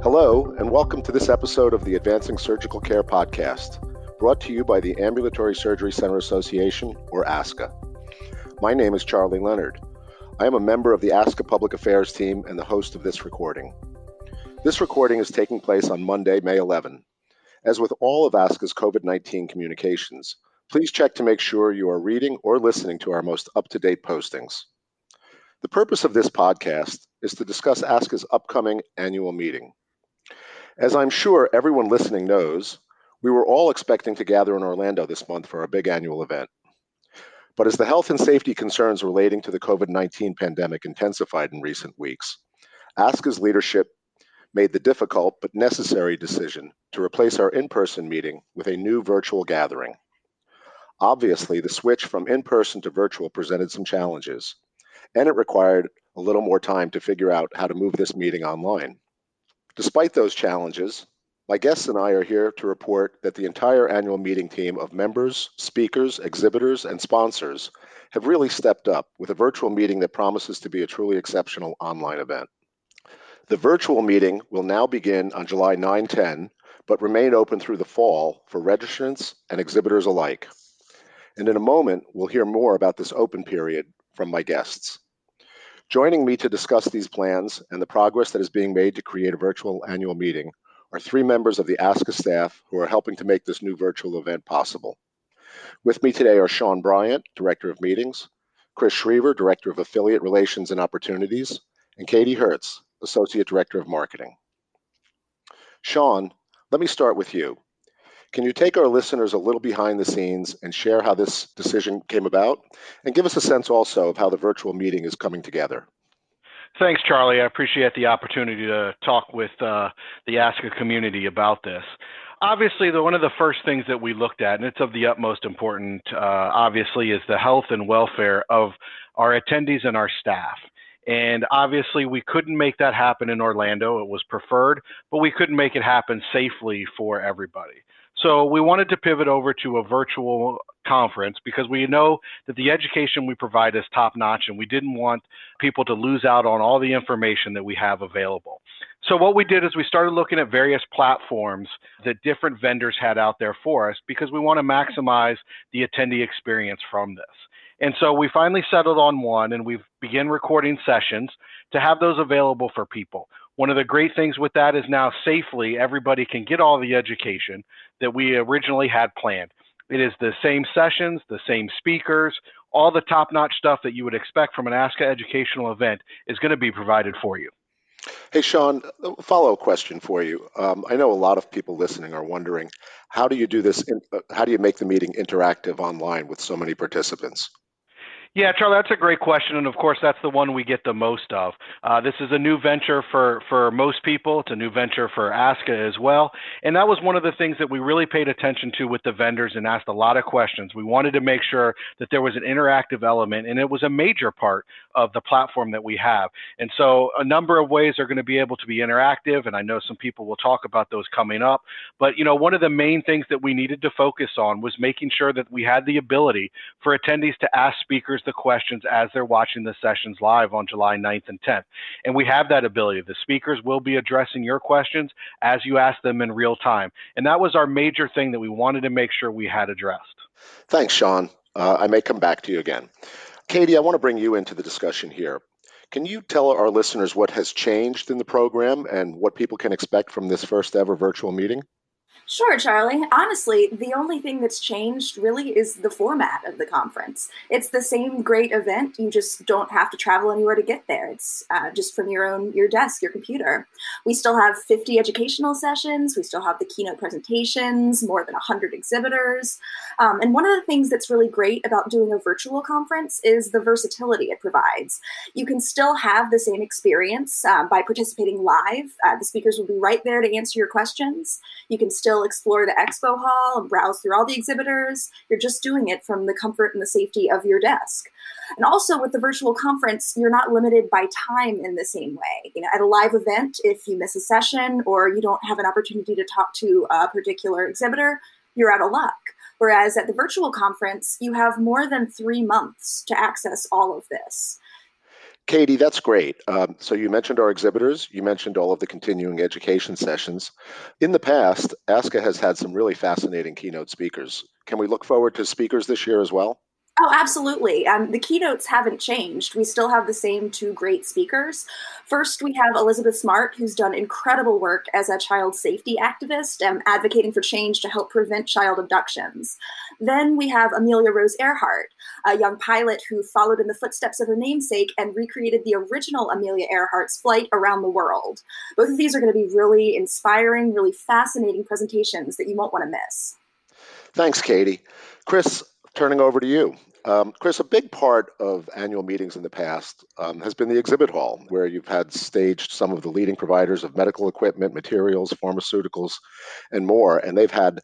Hello, and welcome to this episode of the Advancing Surgical Care Podcast, brought to you by the Ambulatory Surgery Center Association, or ASCA. My name is Charlie Leonard. I am a member of the ASCA Public Affairs team and the host of this recording. This recording is taking place on Monday, May 11. As with all of ASCA's COVID 19 communications, please check to make sure you are reading or listening to our most up to date postings. The purpose of this podcast is to discuss ASCA's upcoming annual meeting. As I'm sure everyone listening knows, we were all expecting to gather in Orlando this month for our big annual event. But as the health and safety concerns relating to the COVID 19 pandemic intensified in recent weeks, ASCA's leadership made the difficult but necessary decision to replace our in person meeting with a new virtual gathering. Obviously, the switch from in person to virtual presented some challenges, and it required a little more time to figure out how to move this meeting online. Despite those challenges, my guests and I are here to report that the entire annual meeting team of members, speakers, exhibitors, and sponsors have really stepped up with a virtual meeting that promises to be a truly exceptional online event. The virtual meeting will now begin on July 9 10, but remain open through the fall for registrants and exhibitors alike. And in a moment, we'll hear more about this open period from my guests. Joining me to discuss these plans and the progress that is being made to create a virtual annual meeting are three members of the ASCA staff who are helping to make this new virtual event possible. With me today are Shawn Bryant, Director of Meetings, Chris Schriever, Director of Affiliate Relations and Opportunities, and Katy Hurtz, Associate Director of Marketing. Shawn, let me start with you. Can you take our listeners a little behind the scenes and share how this decision came about? And give us a sense also of how the virtual meeting is coming together. Thanks, Charlie. I appreciate the opportunity to talk with uh, the ASCA community about this. Obviously, the, one of the first things that we looked at, and it's of the utmost importance, uh, obviously, is the health and welfare of our attendees and our staff. And obviously, we couldn't make that happen in Orlando. It was preferred, but we couldn't make it happen safely for everybody. So we wanted to pivot over to a virtual conference because we know that the education we provide is top notch and we didn't want people to lose out on all the information that we have available. So what we did is we started looking at various platforms that different vendors had out there for us because we want to maximize the attendee experience from this. And so we finally settled on one and we've begun recording sessions to have those available for people. One of the great things with that is now safely everybody can get all the education that we originally had planned. It is the same sessions, the same speakers, all the top notch stuff that you would expect from an ASCA educational event is going to be provided for you. Hey, Shawn, follow up question for you. Um, I know a lot of people listening are wondering how do you do this? In, uh, how do you make the meeting interactive online with so many participants? Yeah, Charlie, that's a great question, and of course, that's the one we get the most of. Uh, this is a new venture for for most people. It's a new venture for ASCA as well, and that was one of the things that we really paid attention to with the vendors and asked a lot of questions. We wanted to make sure that there was an interactive element, and it was a major part of the platform that we have. And so, a number of ways are going to be able to be interactive, and I know some people will talk about those coming up. But you know, one of the main things that we needed to focus on was making sure that we had the ability for attendees to ask speakers the questions as they're watching the sessions live on July 9th and 10th. And we have that ability. The speakers will be addressing your questions as you ask them in real time. And that was our major thing that we wanted to make sure we had addressed. Thanks, Shawn. Uh, I may come back to you again. Katy, I want to bring you into the discussion here. Can you tell our listeners what has changed in the program and what people can expect from this first ever virtual meeting? Sure, Charlie. Honestly, the only thing that's changed really is the format of the conference. It's the same great event. You just don't have to travel anywhere to get there. It's uh, just from your own your desk, your computer. We still have 50 educational sessions. We still have the keynote presentations, more than 100 exhibitors. Um, and one of the things that's really great about doing a virtual conference is the versatility it provides. You can still have the same experience um, by participating live. Uh, the speakers will be right there to answer your questions. You can still explore the expo hall and browse through all the exhibitors. You're just doing it from the comfort and the safety of your desk. And also with the virtual conference, you're not limited by time in the same way. You know, at a live event, if you miss a session or you don't have an opportunity to talk to a particular exhibitor, you're out of luck. Whereas at the virtual conference, you have more than three months to access all of this. Katy, that's great. Um, so you mentioned our exhibitors, you mentioned all of the continuing education sessions. In the past, ASCA has had some really fascinating keynote speakers. Can we look forward to speakers this year as well? Oh, absolutely. Um, the keynotes haven't changed. We still have the same two great speakers. First, we have Elizabeth Smart, who's done incredible work as a child safety activist, um, advocating for change to help prevent child abductions. Then we have Amelia Rose Earhart, a young pilot who followed in the footsteps of her namesake and recreated the original Amelia Earhart's flight around the world. Both of these are going to be really inspiring, really fascinating presentations that you won't want to miss. Thanks, Katy. Chris, turning over to you. Um, Chris, a big part of annual meetings in the past um, has been the exhibit hall, where you've had staged some of the leading providers of medical equipment, materials, pharmaceuticals, and more. And they've had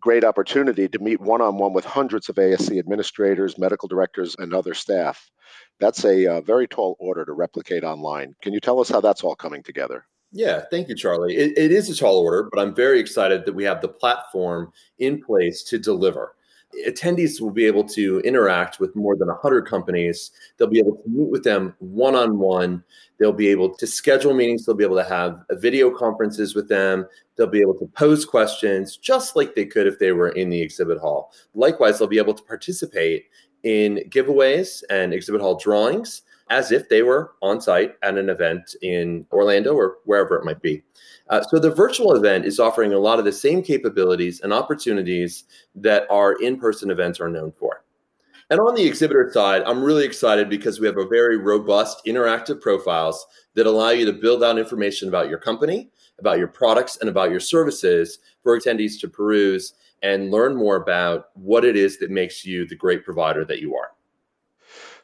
great opportunity to meet one on one with hundreds of ASC administrators, medical directors, and other staff. That's a uh, very tall order to replicate online. Can you tell us how that's all coming together? Yeah, thank you, Charlie. It, it is a tall order, but I'm very excited that we have the platform in place to deliver attendees will be able to interact with more than 100 companies. They'll be able to meet with them one on one. They'll be able to schedule meetings. They'll be able to have uh, video conferences with them. They'll be able to pose questions just like they could if they were in the exhibit hall. Likewise, they'll be able to participate in giveaways and exhibit hall drawings as if they were on site at an event in Orlando or wherever it might be. Uh, so the virtual event is offering a lot of the same capabilities and opportunities that our in-person events are known for. And on the exhibitor side, I'm really excited because we have a very robust interactive profiles that allow you to build out information about your company, about your products, and about your services for attendees to peruse and learn more about what it is that makes you the great provider that you are.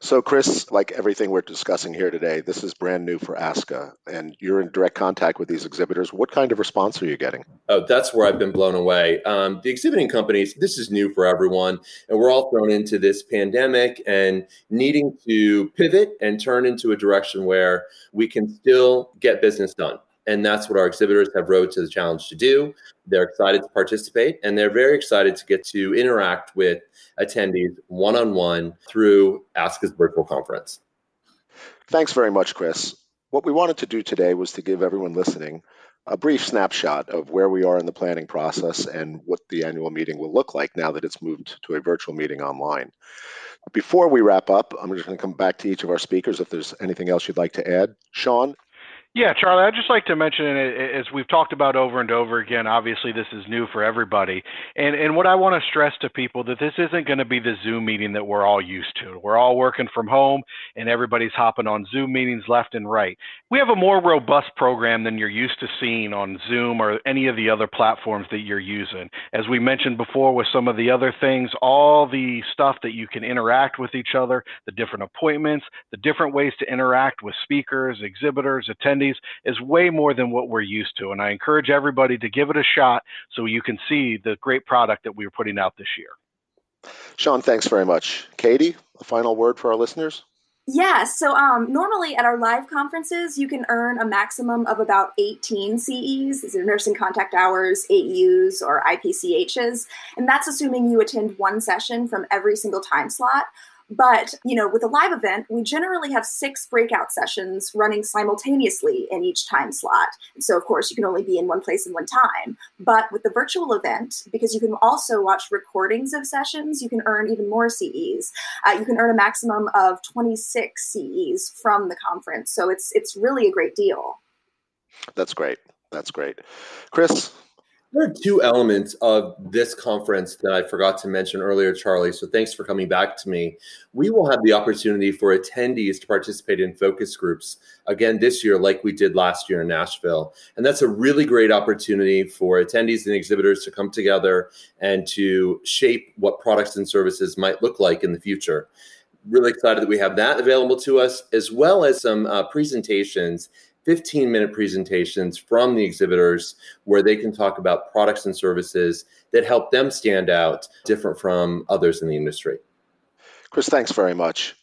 So, Chris, like everything we're discussing here today, this is brand new for ASCA, and you're in direct contact with these exhibitors. What kind of response are you getting? Oh, that's where I've been blown away. Um, the exhibiting companies, this is new for everyone, and we're all thrown into this pandemic and needing to pivot and turn into a direction where we can still get business done and that's what our exhibitors have rose to the challenge to do. They're excited to participate, and they're very excited to get to interact with attendees one on one through ASCA's virtual conference. Thanks very much, Chris. What we wanted to do today was to give everyone listening a brief snapshot of where we are in the planning process and what the annual meeting will look like now that it's moved to a virtual meeting online. Before we wrap up, I'm just going to come back to each of our speakers if there's anything else you'd like to add. Shawn, yeah, Charlie, I'd just like to mention, as we've talked about over and over again, obviously this is new for everybody. And, and what I want to stress to people that this isn't going to be the Zoom meeting that we're all used to. We're all working from home and everybody's hopping on Zoom meetings left and right. We have a more robust program than you're used to seeing on Zoom or any of the other platforms that you're using. As we mentioned before with some of the other things, all the stuff that you can interact with each other, the different appointments, the different ways to interact with speakers, exhibitors, attendees is way more than what we're used to. And I encourage everybody to give it a shot so you can see the great product that we're putting out this year. Shawn, thanks very much. Katy, a final word for our listeners? Yeah, so um, normally at our live conferences, you can earn a maximum of about 18 CEs. These are nursing contact hours, AEUs, or IPCHs. And that's assuming you attend one session from every single time slot. But, you know, with a live event, we generally have six breakout sessions running simultaneously in each time slot. So, of course, you can only be in one place in one time. But with the virtual event, because you can also watch recordings of sessions, you can earn even more CEs. Uh, you can earn a maximum of 26 CEs from the conference. So it's it's really a great deal. That's great. That's great. Chris, there are two elements of this conference that I forgot to mention earlier, Charlie. So thanks for coming back to me. We will have the opportunity for attendees to participate in focus groups again this year, like we did last year in Nashville. And that's a really great opportunity for attendees and exhibitors to come together and to shape what products and services might look like in the future really excited that we have that available to us, as well as some uh, presentations 15 minute presentations from the exhibitors where they can talk about products and services that help them stand out different from others in the industry. Chris, thanks very much.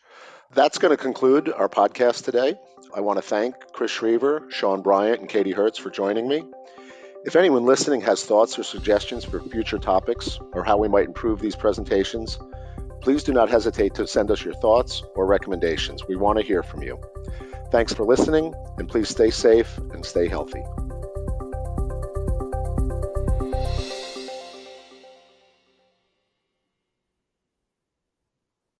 That's going to conclude our podcast today. I want to thank Chris Schriever, Shawn Bryant, and Katy Hurtz for joining me. If anyone listening has thoughts or suggestions for future topics or how we might improve these presentations, Please do not hesitate to send us your thoughts or recommendations. We want to hear from you. Thanks for listening, and please stay safe and stay healthy.